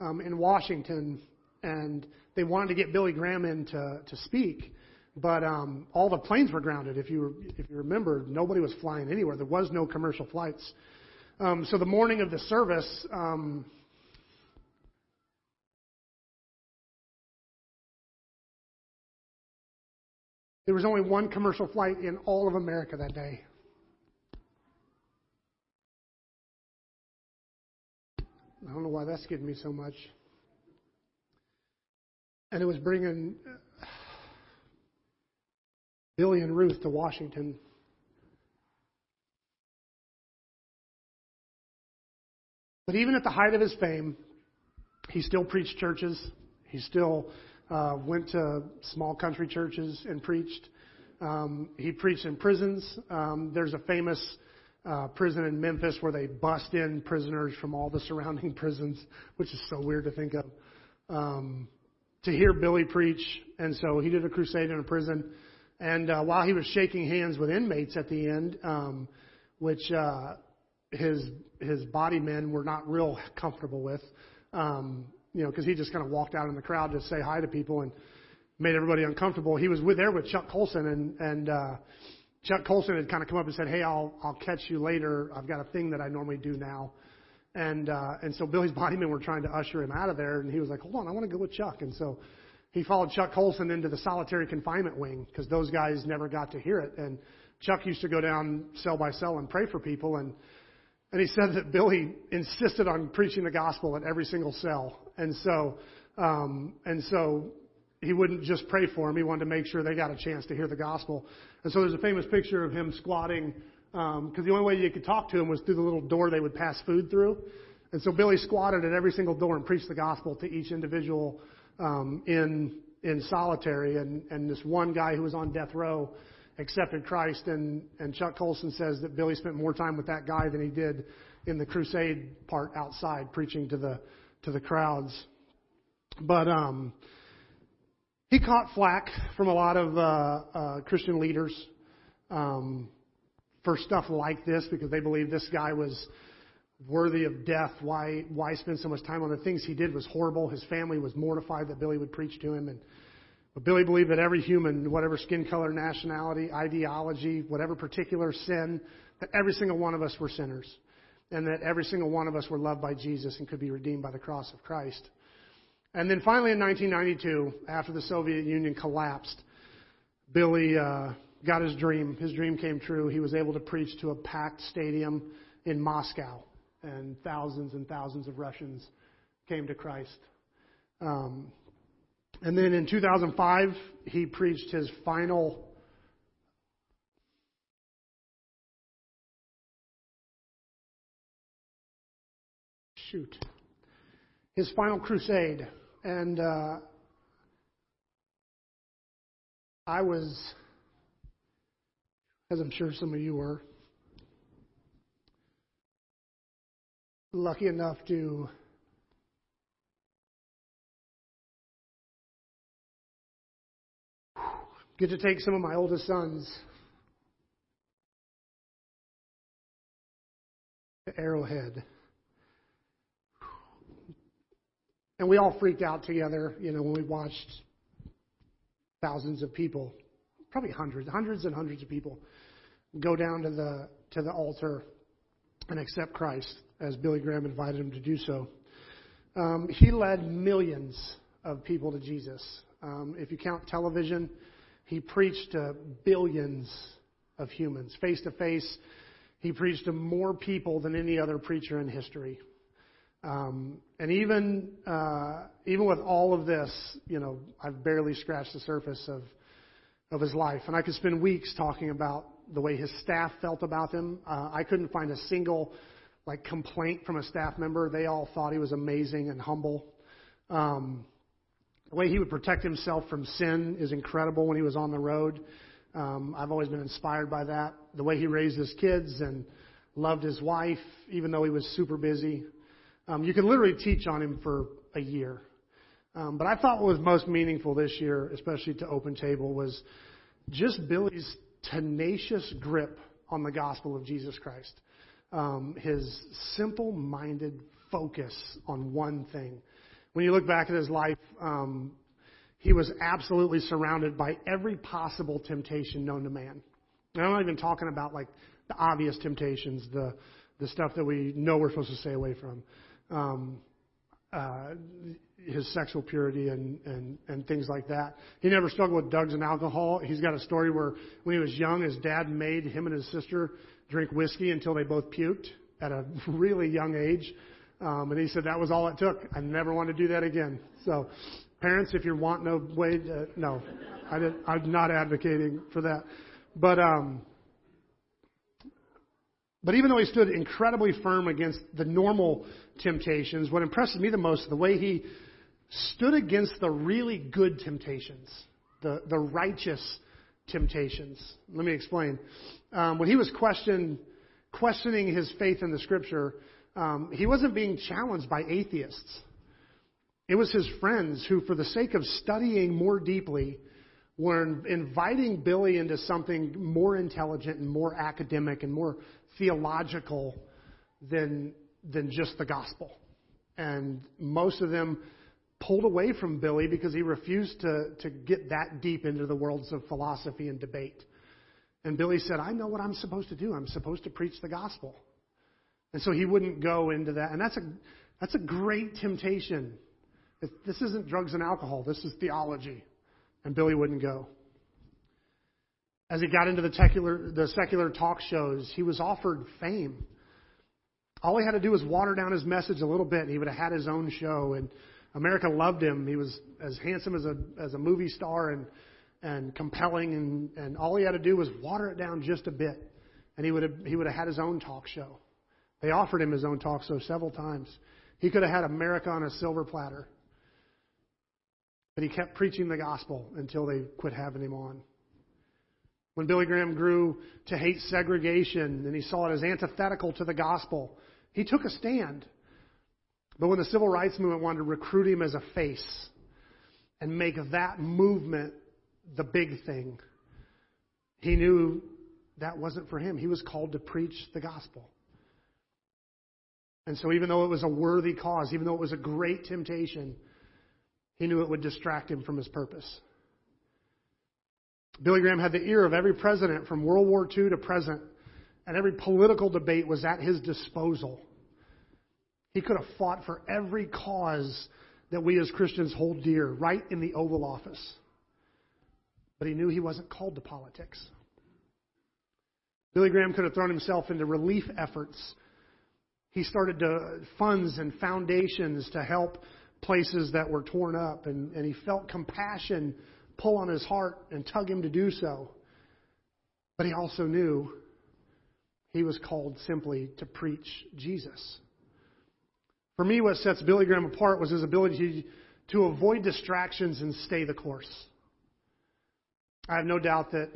um, in Washington, and they wanted to get Billy Graham in to, to speak. But um, all the planes were grounded. If you if you remember, nobody was flying anywhere. There was no commercial flights. Um, so the morning of the service, um, There was only one commercial flight in all of America that day. I don't know why that's getting me so much. And it was bringing Billy and Ruth to Washington. But even at the height of his fame, he still preached churches. He still uh, went to small country churches and preached. Um, he preached in prisons. Um, there's a famous uh, prison in Memphis where they bust in prisoners from all the surrounding prisons, which is so weird to think of. Um, to hear Billy preach, and so he did a crusade in a prison. And uh, while he was shaking hands with inmates at the end, um, which uh, his his body men were not real comfortable with, um, you know, because he just kind of walked out in the crowd to say hi to people and made everybody uncomfortable. He was with there with Chuck Colson, and and uh, Chuck Colson had kind of come up and said, "Hey, I'll I'll catch you later. I've got a thing that I normally do now." And uh, and so Billy's body men were trying to usher him out of there, and he was like, "Hold on, I want to go with Chuck." And so he followed Chuck Colson into the solitary confinement wing because those guys never got to hear it. And Chuck used to go down cell by cell and pray for people, and and he said that Billy insisted on preaching the gospel at every single cell. And so, um, and so he wouldn't just pray for them. He wanted to make sure they got a chance to hear the gospel. And so there's a famous picture of him squatting because um, the only way you could talk to him was through the little door they would pass food through. And so Billy squatted at every single door and preached the gospel to each individual um, in in solitary. And and this one guy who was on death row accepted Christ. And and Chuck Colson says that Billy spent more time with that guy than he did in the crusade part outside preaching to the to the crowds. But um, he caught flack from a lot of uh, uh, Christian leaders um, for stuff like this because they believed this guy was worthy of death. Why why spend so much time on the things he did was horrible. His family was mortified that Billy would preach to him, and but Billy believed that every human, whatever skin color, nationality, ideology, whatever particular sin, that every single one of us were sinners, and that every single one of us were loved by Jesus and could be redeemed by the cross of Christ. And then finally in 1992, after the Soviet Union collapsed, Billy uh, got his dream. His dream came true. He was able to preach to a packed stadium in Moscow and thousands and thousands of Russians came to Christ. Um, and then in 2005, he preached his final. Shoot. His final crusade. And uh, I was, as I'm sure some of you were, lucky enough to get to take some of my oldest sons to Arrowhead. And we all freaked out together, you know, when we watched thousands of people, probably hundreds, hundreds and hundreds of people go down to the to the altar and accept Christ as Billy Graham invited him to do so. Um, he led millions of people to Jesus. Um, if you count television, he preached to billions of humans face to face. He preached to more people than any other preacher in history. Um, and even uh, even with all of this, you know, I've barely scratched the surface of of his life, and I could spend weeks talking about the way his staff felt about him. Uh, I couldn't find a single like complaint from a staff member. They all thought he was amazing and humble. Um, the way he would protect himself from sin is incredible when he was on the road. Um, I've always been inspired by that. The way he raised his kids and loved his wife, even though he was super busy. Um, you could literally teach on him for a year. Um, but I thought what was most meaningful this year, especially to Open Table, was just Billy's tenacious grip on the gospel of Jesus Christ um, his simple minded focus on one thing. When you look back at his life, um, he was absolutely surrounded by every possible temptation known to man. And I'm not even talking about like the obvious temptations, the the stuff that we know we're supposed to stay away from, um, uh, his sexual purity and, and and things like that. He never struggled with drugs and alcohol. He's got a story where when he was young, his dad made him and his sister drink whiskey until they both puked at a really young age. Um, and he said that was all it took. I never want to do that again. So, parents, if you're wanting a way, to, no, I did, I'm not advocating for that. But um, but even though he stood incredibly firm against the normal temptations, what impressed me the most is the way he stood against the really good temptations, the the righteous temptations. Let me explain. Um, when he was questioned, questioning his faith in the Scripture, um, he wasn't being challenged by atheists. It was his friends who, for the sake of studying more deeply, were inviting Billy into something more intelligent and more academic and more theological than than just the gospel. And most of them pulled away from Billy because he refused to, to get that deep into the worlds of philosophy and debate. And Billy said, I know what I'm supposed to do. I'm supposed to preach the gospel. And so he wouldn't go into that. And that's a, that's a great temptation. This isn't drugs and alcohol. This is theology. And Billy wouldn't go. As he got into the secular, the secular talk shows, he was offered fame. All he had to do was water down his message a little bit, and he would have had his own show. And America loved him. He was as handsome as a as a movie star and and compelling, and and all he had to do was water it down just a bit, and he would have he would have had his own talk show. They offered him his own talk show several times. He could have had America on a silver platter. But he kept preaching the gospel until they quit having him on. When Billy Graham grew to hate segregation and he saw it as antithetical to the gospel, he took a stand. But when the civil rights movement wanted to recruit him as a face and make that movement the big thing, he knew that wasn't for him. He was called to preach the gospel. And so, even though it was a worthy cause, even though it was a great temptation, he knew it would distract him from his purpose. Billy Graham had the ear of every president from World War II to present, and every political debate was at his disposal. He could have fought for every cause that we as Christians hold dear right in the Oval Office. But he knew he wasn't called to politics. Billy Graham could have thrown himself into relief efforts. He started to funds and foundations to help places that were torn up, and, and he felt compassion pull on his heart and tug him to do so. But he also knew he was called simply to preach Jesus. For me, what sets Billy Graham apart was his ability to avoid distractions and stay the course. I have no doubt that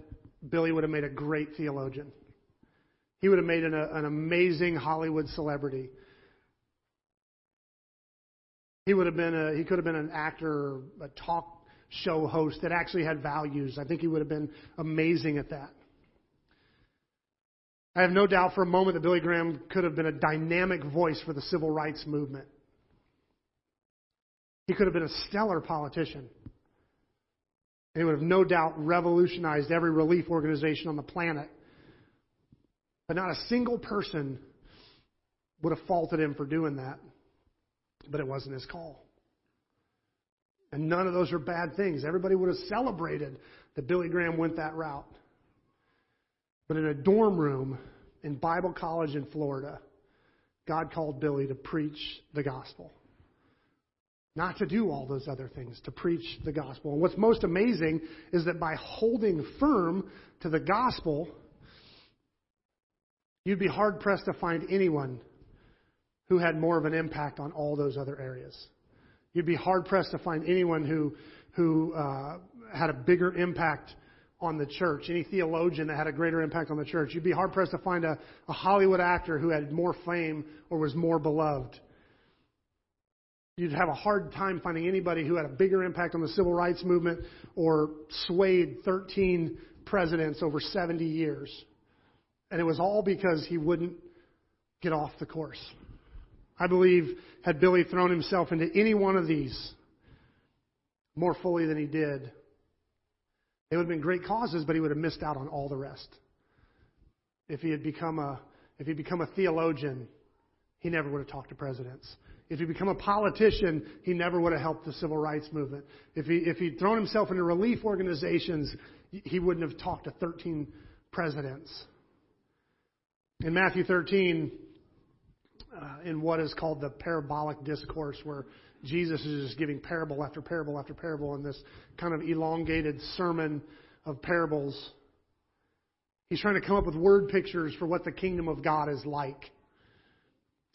Billy would have made a great theologian. He would have made an, an amazing Hollywood celebrity. He would have been a, he could have been an actor, a talk show host that actually had values. I think he would have been amazing at that. I have no doubt for a moment that Billy Graham could have been a dynamic voice for the civil rights movement. He could have been a stellar politician. He would have no doubt revolutionized every relief organization on the planet. But not a single person would have faulted him for doing that. But it wasn't his call. And none of those are bad things. Everybody would have celebrated that Billy Graham went that route. But in a dorm room in Bible college in Florida, God called Billy to preach the gospel. Not to do all those other things, to preach the gospel. And what's most amazing is that by holding firm to the gospel, you'd be hard pressed to find anyone who had more of an impact on all those other areas. You'd be hard pressed to find anyone who, who uh, had a bigger impact on the church, any theologian that had a greater impact on the church. You'd be hard pressed to find a, a Hollywood actor who had more fame or was more beloved. You'd have a hard time finding anybody who had a bigger impact on the civil rights movement or swayed 13 presidents over 70 years. And it was all because he wouldn't get off the course. I believe had Billy thrown himself into any one of these more fully than he did, they would have been great causes, but he would have missed out on all the rest. If he had become a if he'd become a theologian, he never would have talked to presidents. If he'd become a politician, he never would have helped the civil rights movement. If he if he'd thrown himself into relief organizations, he wouldn't have talked to 13 presidents. In Matthew 13, uh, in what is called the parabolic discourse, where Jesus is just giving parable after parable after parable in this kind of elongated sermon of parables. He's trying to come up with word pictures for what the kingdom of God is like.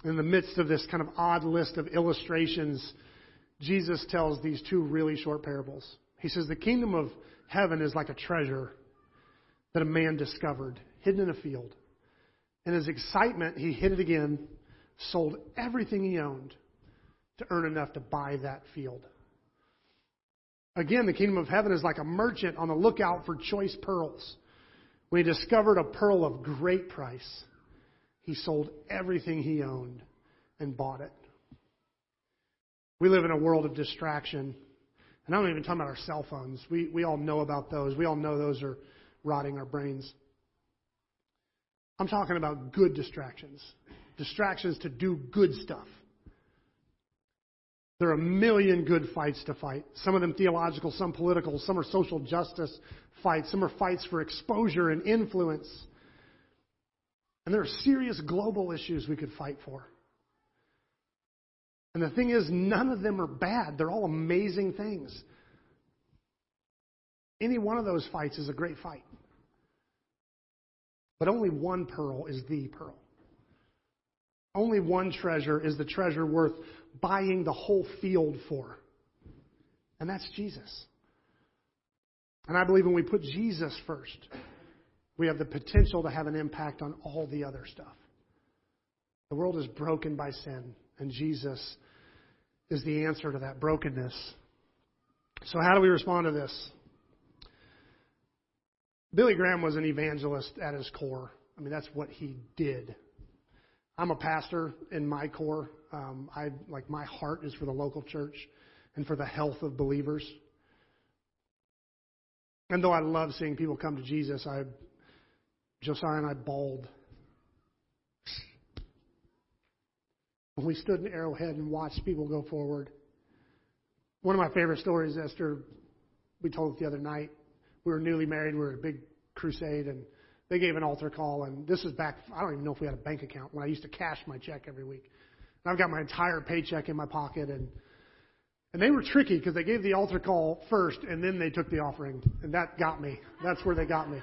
In the midst of this kind of odd list of illustrations, Jesus tells these two really short parables. He says, The kingdom of heaven is like a treasure that a man discovered hidden in a field. In his excitement, he hit it again sold everything he owned to earn enough to buy that field. Again, the kingdom of heaven is like a merchant on the lookout for choice pearls. When he discovered a pearl of great price, he sold everything he owned and bought it. We live in a world of distraction. And I'm not even talking about our cell phones. We, we all know about those. We all know those are rotting our brains. I'm talking about good distractions distractions to do good stuff. There are a million good fights to fight. Some of them theological, some political, some are social justice fights, some are fights for exposure and influence. And there are serious global issues we could fight for. And the thing is, none of them are bad. They're all amazing things. Any one of those fights is a great fight. But only one pearl is the pearl. Only one treasure is the treasure worth buying the whole field for. And that's Jesus. And I believe when we put Jesus first, we have the potential to have an impact on all the other stuff. The world is broken by sin, and Jesus is the answer to that brokenness. So, how do we respond to this? Billy Graham was an evangelist at his core. I mean, that's what he did. I'm a pastor in my core. Um, I like my heart is for the local church and for the health of believers. And though I love seeing people come to Jesus, I Josiah and I bawled when we stood in Arrowhead and watched people go forward. One of my favorite stories, Esther, we told it the other night. We were newly married. We were at a big crusade, and they gave an altar call. And this is back, I don't even know if we had a bank account when I used to cash my check every week. And I've got my entire paycheck in my pocket, and and they were tricky because they gave the altar call first, and then they took the offering, and that got me. That's where they got me.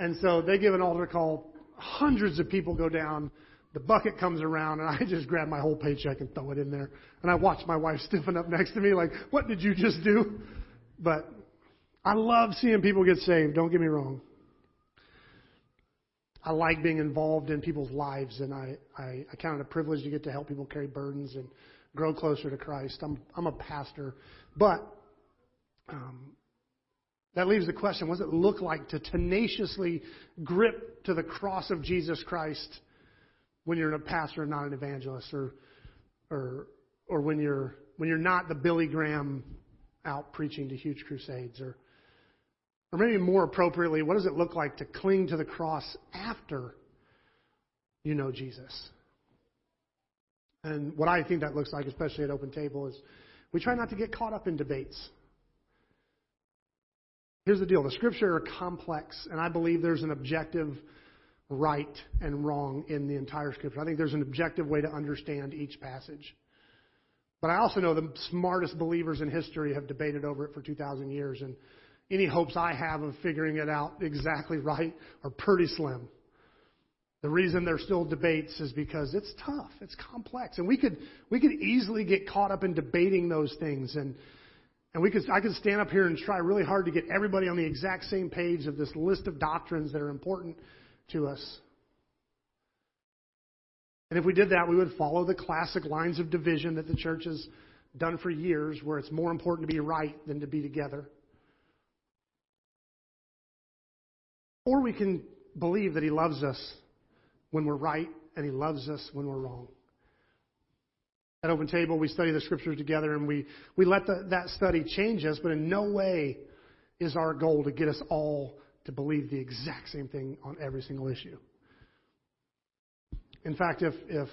And so they give an altar call. Hundreds of people go down. The bucket comes around, and I just grab my whole paycheck and throw it in there. And I watch my wife stiffen up next to me, like, "What did you just do?" But I love seeing people get saved. Don't get me wrong. I like being involved in people's lives, and I, I, I count it a privilege to get to help people carry burdens and grow closer to Christ. I'm, I'm a pastor, but um, that leaves the question what does it look like to tenaciously grip to the cross of Jesus Christ when you're a pastor and not an evangelist, or, or, or when, you're, when you're not the Billy Graham out preaching to huge crusades? Or, or maybe more appropriately, what does it look like to cling to the cross after you know Jesus? And what I think that looks like, especially at Open Table, is we try not to get caught up in debates. Here's the deal the scripture are complex, and I believe there's an objective right and wrong in the entire scripture. I think there's an objective way to understand each passage. But I also know the smartest believers in history have debated over it for 2,000 years, and any hopes I have of figuring it out exactly right are pretty slim. The reason there's still debates is because it's tough, it's complex, and we could we could easily get caught up in debating those things and and we could, I could stand up here and try really hard to get everybody on the exact same page of this list of doctrines that are important to us. And if we did that, we would follow the classic lines of division that the church has done for years, where it's more important to be right than to be together. Or we can believe that He loves us when we're right and He loves us when we're wrong. At Open Table, we study the scriptures together and we, we let the, that study change us, but in no way is our goal to get us all to believe the exact same thing on every single issue. In fact, if, if,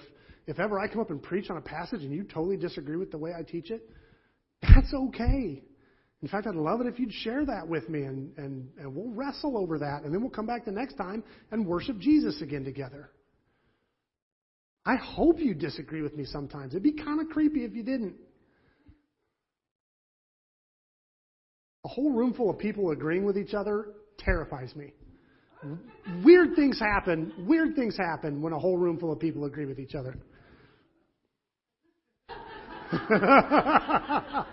if ever I come up and preach on a passage and you totally disagree with the way I teach it, that's okay. In fact, I'd love it if you'd share that with me and, and, and we'll wrestle over that. And then we'll come back the next time and worship Jesus again together. I hope you disagree with me sometimes. It'd be kind of creepy if you didn't. A whole room full of people agreeing with each other terrifies me. Weird things happen. Weird things happen when a whole room full of people agree with each other.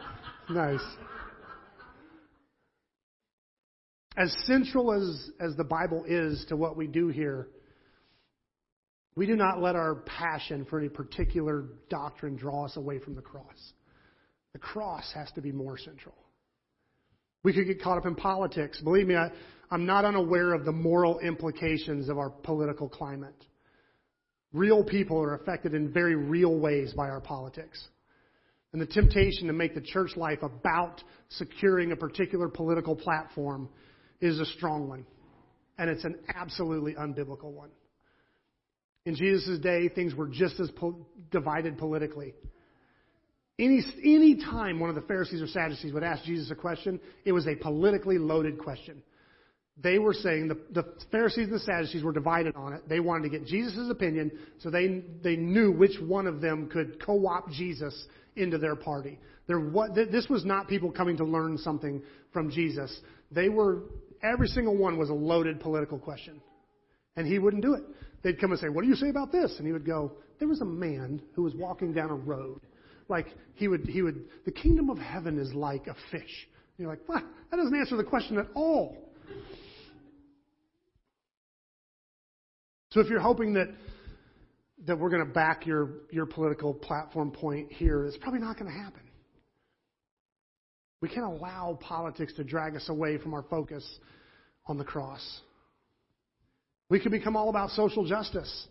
nice. As central as, as the Bible is to what we do here, we do not let our passion for any particular doctrine draw us away from the cross. The cross has to be more central. We could get caught up in politics. Believe me, I, I'm not unaware of the moral implications of our political climate. Real people are affected in very real ways by our politics. And the temptation to make the church life about securing a particular political platform is a strong one. And it's an absolutely unbiblical one. In Jesus' day, things were just as po- divided politically. Any, any time one of the Pharisees or Sadducees would ask Jesus a question, it was a politically loaded question. they were saying the, the Pharisees and the Sadducees were divided on it. They wanted to get Jesus' opinion, so they they knew which one of them could co-opt Jesus into their party. There, what, this was not people coming to learn something from Jesus. They were every single one was a loaded political question, and he wouldn't do it. They'd come and say, "What do you say about this?" And he would go, "There was a man who was walking down a road." Like he would, he would. The kingdom of heaven is like a fish. And you're like, what? That doesn't answer the question at all. So if you're hoping that that we're going to back your your political platform point here, it's probably not going to happen. We can't allow politics to drag us away from our focus on the cross. We could become all about social justice,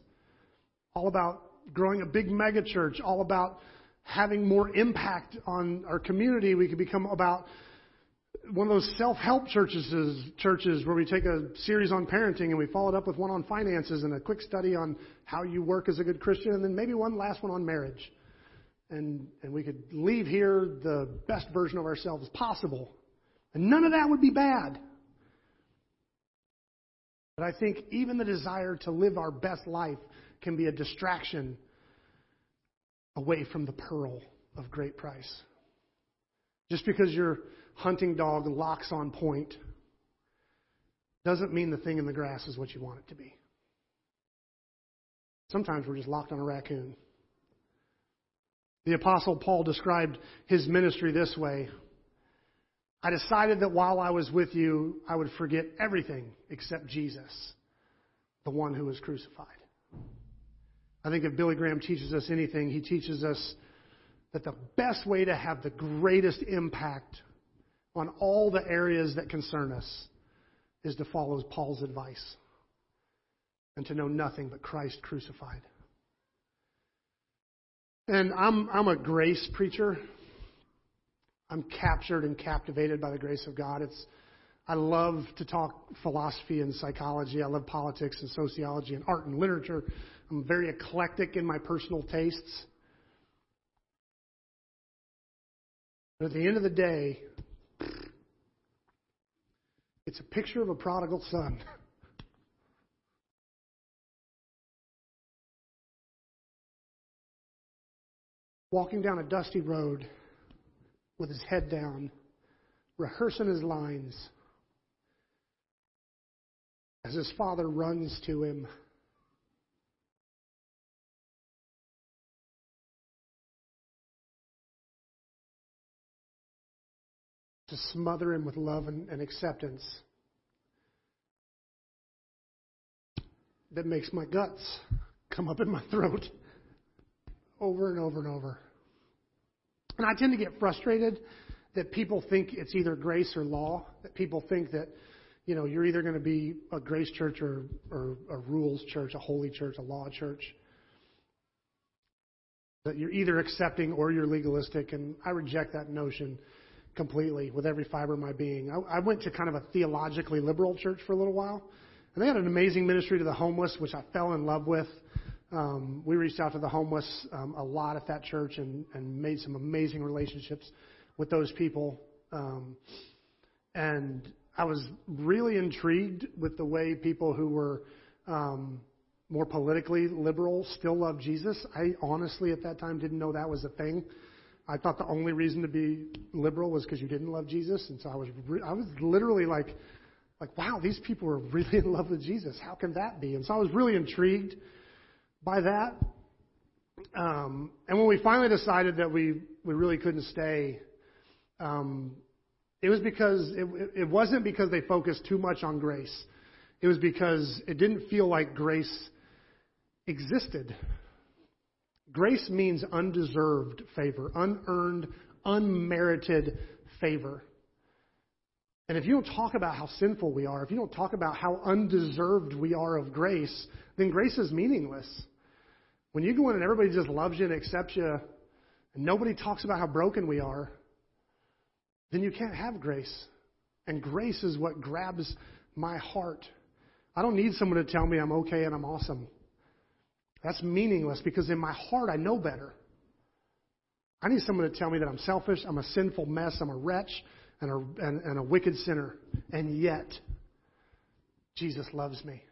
all about growing a big megachurch, all about having more impact on our community. We could become about one of those self-help churches, churches where we take a series on parenting and we follow it up with one on finances and a quick study on how you work as a good Christian, and then maybe one last one on marriage. And and we could leave here the best version of ourselves possible, and none of that would be bad. But I think even the desire to live our best life can be a distraction away from the pearl of great price. Just because your hunting dog locks on point doesn't mean the thing in the grass is what you want it to be. Sometimes we're just locked on a raccoon. The Apostle Paul described his ministry this way I decided that while I was with you, I would forget everything except Jesus, the one who was crucified. I think if Billy Graham teaches us anything, he teaches us that the best way to have the greatest impact on all the areas that concern us is to follow Paul's advice and to know nothing but Christ crucified. And I'm, I'm a grace preacher. I'm captured and captivated by the grace of God. It's, I love to talk philosophy and psychology. I love politics and sociology and art and literature. I'm very eclectic in my personal tastes. But at the end of the day, it's a picture of a prodigal son. Walking down a dusty road with his head down, rehearsing his lines. As his father runs to him to smother him with love and, and acceptance that makes my guts come up in my throat over and over and over. And I tend to get frustrated that people think it's either grace or law, that people think that, you know, you're either going to be a grace church or, or a rules church, a holy church, a law church. That you're either accepting or you're legalistic, and I reject that notion completely with every fiber of my being. I, I went to kind of a theologically liberal church for a little while, and they had an amazing ministry to the homeless, which I fell in love with. Um, we reached out to the homeless um, a lot at that church and, and made some amazing relationships with those people. Um, and I was really intrigued with the way people who were um, more politically liberal still love Jesus. I honestly, at that time, didn't know that was a thing. I thought the only reason to be liberal was because you didn't love Jesus, and so I was re- I was literally like, like, wow, these people are really in love with Jesus. How can that be? And so I was really intrigued by that. Um, and when we finally decided that we we really couldn't stay, um, it was because it, it wasn't because they focused too much on grace. It was because it didn't feel like grace existed Grace means undeserved favor, unearned, unmerited favor. And if you don't talk about how sinful we are, if you don't talk about how undeserved we are of grace, then grace is meaningless. When you go in and everybody just loves you and accepts you, and nobody talks about how broken we are, then you can't have grace. And grace is what grabs my heart. I don't need someone to tell me I'm okay and I'm awesome. That's meaningless because in my heart I know better. I need someone to tell me that I'm selfish, I'm a sinful mess, I'm a wretch, and a, and, and a wicked sinner. And yet, Jesus loves me.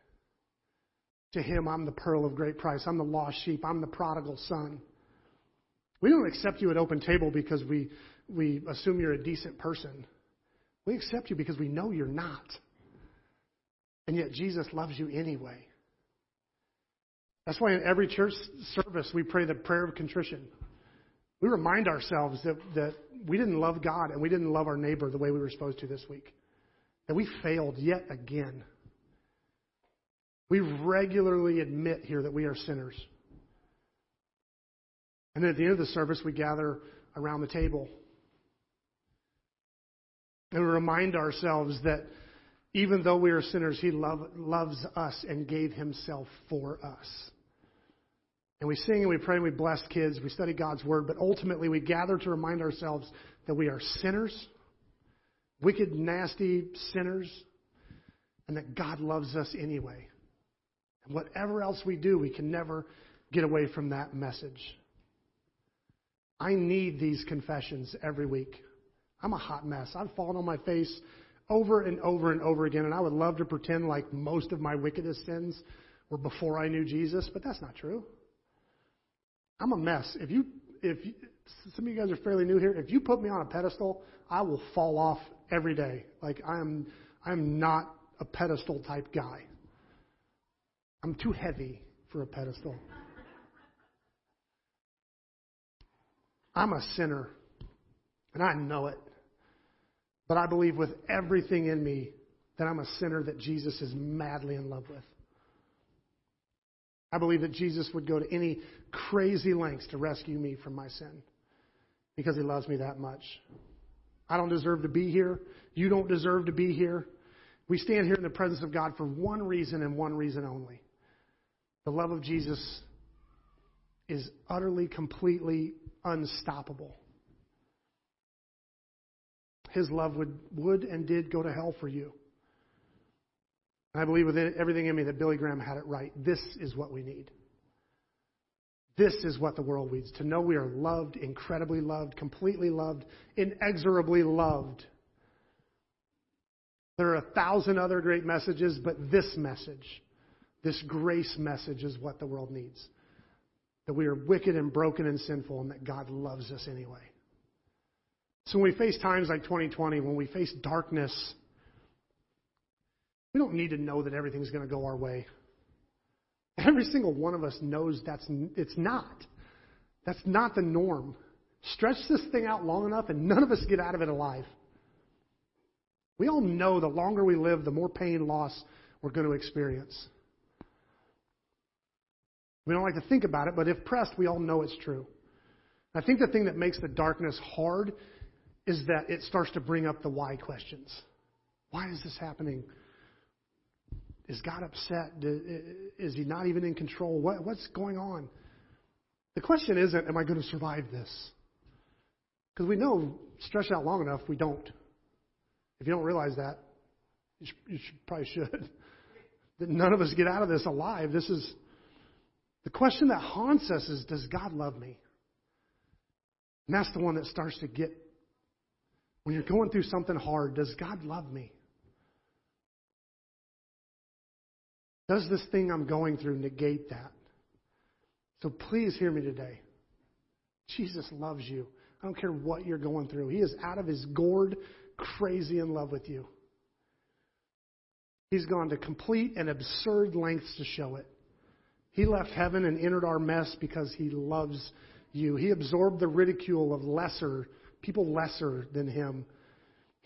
To him, I'm the pearl of great price. I'm the lost sheep. I'm the prodigal son. We don't accept you at Open Table because we, we assume you're a decent person. We accept you because we know you're not. And yet Jesus loves you anyway. That's why in every church service we pray the prayer of contrition. We remind ourselves that, that we didn't love God and we didn't love our neighbor the way we were supposed to this week. That we failed yet again. We regularly admit here that we are sinners. And then at the end of the service, we gather around the table. And we remind ourselves that even though we are sinners, He love, loves us and gave Himself for us. And we sing and we pray and we bless kids, we study God's Word, but ultimately we gather to remind ourselves that we are sinners, wicked, nasty sinners, and that God loves us anyway. And whatever else we do, we can never get away from that message. I need these confessions every week. I'm a hot mess. I've fallen on my face over and over and over again, and I would love to pretend like most of my wickedest sins were before I knew Jesus, but that's not true. I'm a mess. If you, if you, some of you guys are fairly new here, if you put me on a pedestal, I will fall off every day. Like I am, I'm not a pedestal type guy. I'm too heavy for a pedestal. I'm a sinner, and I know it. But I believe with everything in me that I'm a sinner that Jesus is madly in love with. I believe that Jesus would go to any crazy lengths to rescue me from my sin because he loves me that much. I don't deserve to be here. You don't deserve to be here. We stand here in the presence of God for one reason and one reason only. The love of Jesus is utterly, completely unstoppable. His love would, would and did go to hell for you. And I believe with everything in me that Billy Graham had it right. This is what we need. This is what the world needs to know we are loved, incredibly loved, completely loved, inexorably loved. There are a thousand other great messages, but this message, this grace message, is what the world needs. That we are wicked and broken and sinful, and that God loves us anyway. So when we face times like 2020, when we face darkness, we don't need to know that everything's going to go our way. Every single one of us knows that's it's not. That's not the norm. Stretch this thing out long enough and none of us get out of it alive. We all know the longer we live, the more pain, and loss we're going to experience. We don't like to think about it, but if pressed, we all know it's true. I think the thing that makes the darkness hard is that it starts to bring up the why questions. Why is this happening? Is God upset? Is he not even in control? What, what's going on? The question isn't, am I going to survive this? Because we know, stretch out long enough, we don't. If you don't realize that, you, should, you should, probably should. that none of us get out of this alive. This is the question that haunts us is, does God love me? And that's the one that starts to get, when you're going through something hard, does God love me? Does this thing I'm going through negate that? So please hear me today. Jesus loves you. I don't care what you're going through. He is out of his gourd, crazy in love with you. He's gone to complete and absurd lengths to show it. He left heaven and entered our mess because he loves you. He absorbed the ridicule of lesser, people lesser than him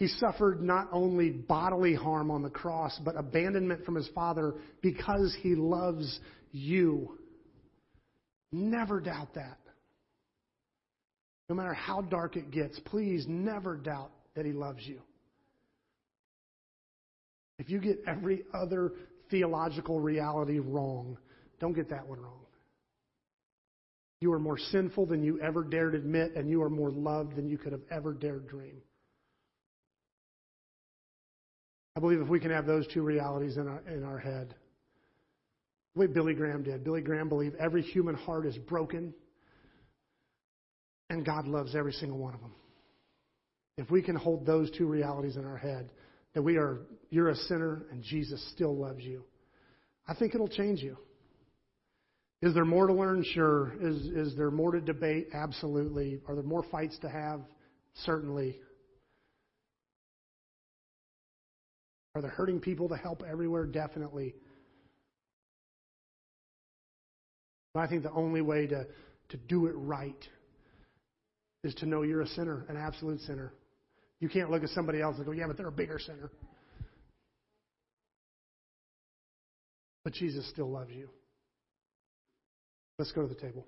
he suffered not only bodily harm on the cross, but abandonment from his Father because he loves you. Never doubt that. No matter how dark it gets, please never doubt that he loves you. If you get every other theological reality wrong, don't get that one wrong. You are more sinful than you ever dared admit, and you are more loved than you could have ever dared dream. I believe if we can have those two realities in our, in our head, the way Billy Graham did. Billy Graham believed every human heart is broken, and God loves every single one of them. If we can hold those two realities in our head, that we are, you're a sinner and Jesus still loves you. I think it'll change you. Is there more to learn? Sure. Is, is there more to debate? Absolutely. Are there more fights to have? Certainly. Are there hurting people to help everywhere? Definitely. But I think the only way to, to do it right is to know you're a sinner, an absolute sinner. You can't look at somebody else and go, yeah, but they're a bigger sinner. But Jesus still loves you. Let's go to the table.